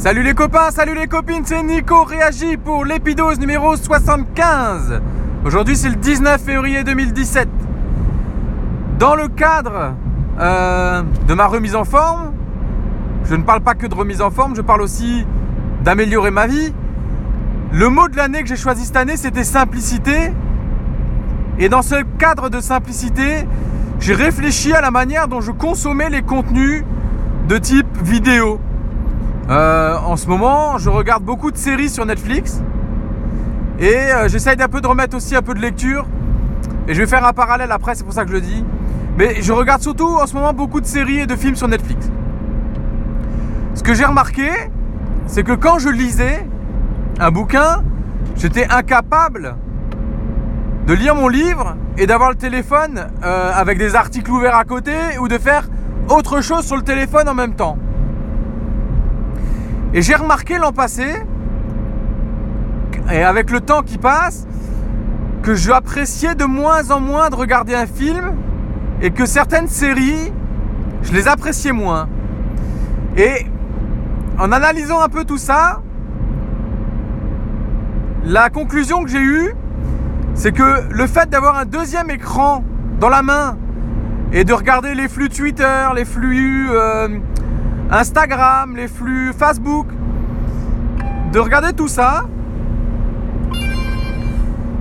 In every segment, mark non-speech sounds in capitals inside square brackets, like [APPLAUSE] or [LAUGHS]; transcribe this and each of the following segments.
Salut les copains, salut les copines, c'est Nico Réagit pour l'épidose numéro 75. Aujourd'hui c'est le 19 février 2017. Dans le cadre euh, de ma remise en forme, je ne parle pas que de remise en forme, je parle aussi d'améliorer ma vie. Le mot de l'année que j'ai choisi cette année c'était simplicité. Et dans ce cadre de simplicité, j'ai réfléchi à la manière dont je consommais les contenus de type vidéo. Euh, en ce moment, je regarde beaucoup de séries sur Netflix. Et euh, j'essaye d'un peu de remettre aussi un peu de lecture. Et je vais faire un parallèle après, c'est pour ça que je le dis. Mais je regarde surtout en ce moment beaucoup de séries et de films sur Netflix. Ce que j'ai remarqué, c'est que quand je lisais un bouquin, j'étais incapable de lire mon livre et d'avoir le téléphone euh, avec des articles ouverts à côté ou de faire autre chose sur le téléphone en même temps. Et j'ai remarqué l'an passé, et avec le temps qui passe, que j'appréciais de moins en moins de regarder un film et que certaines séries, je les appréciais moins. Et en analysant un peu tout ça, la conclusion que j'ai eue, c'est que le fait d'avoir un deuxième écran dans la main et de regarder les flux Twitter, les flux euh, Instagram, les flux Facebook, de regarder tout ça,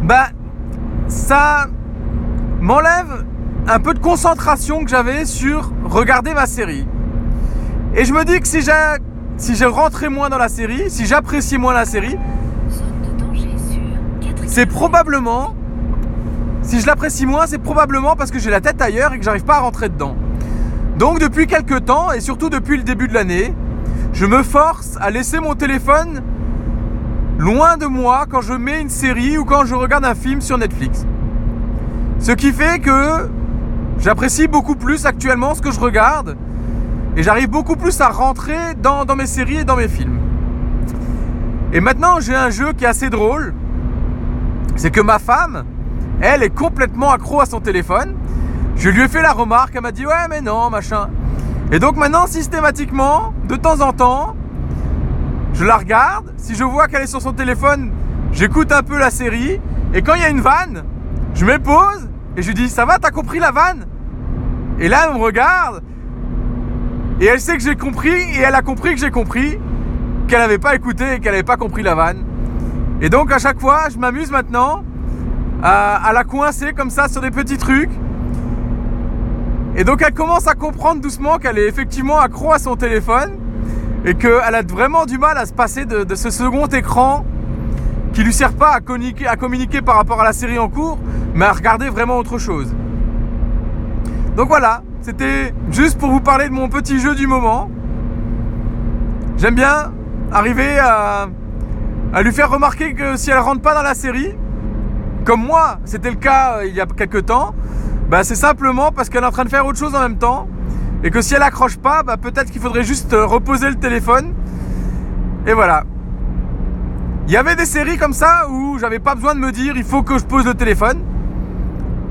bah ça m'enlève un peu de concentration que j'avais sur regarder ma série. Et je me dis que si j'ai si j'ai rentré moins dans la série, si j'apprécie moins la série, c'est probablement si je l'apprécie moins, c'est probablement parce que j'ai la tête ailleurs et que j'arrive pas à rentrer dedans. Donc depuis quelques temps, et surtout depuis le début de l'année, je me force à laisser mon téléphone loin de moi quand je mets une série ou quand je regarde un film sur Netflix. Ce qui fait que j'apprécie beaucoup plus actuellement ce que je regarde et j'arrive beaucoup plus à rentrer dans, mes séries et dans mes films. Et maintenant j'ai un jeu qui est assez drôle. C'est que ma femme, elle est complètement accro à son téléphone. Je lui ai fait la remarque, elle m'a dit ouais mais non, machin. Et donc maintenant, systématiquement, de temps en temps, je la regarde. Si je vois qu'elle est sur son téléphone, j'écoute un peu la série. Et quand il y a une vanne, je me pose et je lui dis ça va, t'as compris la vanne? Et là, elle me regarde. Et elle sait que j'ai compris et elle a compris que j'ai compris qu'elle n'avait pas écouté et qu'elle n'avait pas compris la vanne. Et donc à chaque fois, je m'amuse maintenant à, à la coincer comme ça sur des petits trucs. Et donc elle commence à comprendre doucement qu'elle est effectivement accro à son téléphone et qu'elle a vraiment du mal à se passer de, ce second écran qui lui sert pas à communiquer, par rapport à la série en cours, mais à regarder vraiment autre chose. Donc voilà, c'était juste pour vous parler de mon petit jeu du moment. J'aime bien arriver à, à, lui faire remarquer que si elle rentre pas dans la série, comme moi, c'était le cas euh, il y a quelques temps, bah, c'est simplement parce qu'elle est en train de faire autre chose en même temps. Et que si elle accroche pas, bah, peut-être qu'il faudrait juste euh, reposer le téléphone. Et voilà. Il y avait des séries comme ça où j'avais pas besoin de me dire il faut que je pose le téléphone.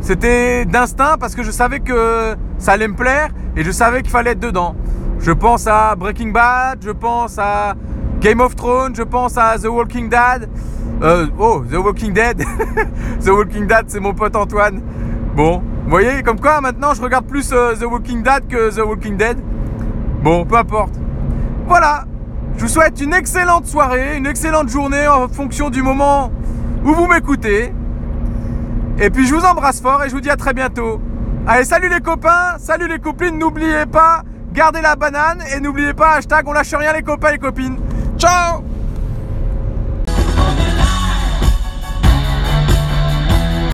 C'était d'instinct parce que je savais que ça allait me plaire et je savais qu'il fallait être dedans. Je pense à Breaking Bad, je pense à Game of Thrones, je pense à The Walking Dead. Euh, oh, The Walking Dead. [LAUGHS] The Walking Dead, c'est mon pote Antoine. Bon, vous voyez, comme quoi maintenant je regarde plus euh, The Walking Dead que The Walking Dead. Bon, peu importe. Voilà. Je vous souhaite une excellente soirée, une excellente journée en fonction du moment où vous m'écoutez. Et puis je vous embrasse fort et je vous dis à très bientôt. Allez, salut les copains, salut les copines, n'oubliez pas, gardez la banane et n'oubliez pas, hashtag on lâche rien les copains et copines. Ciao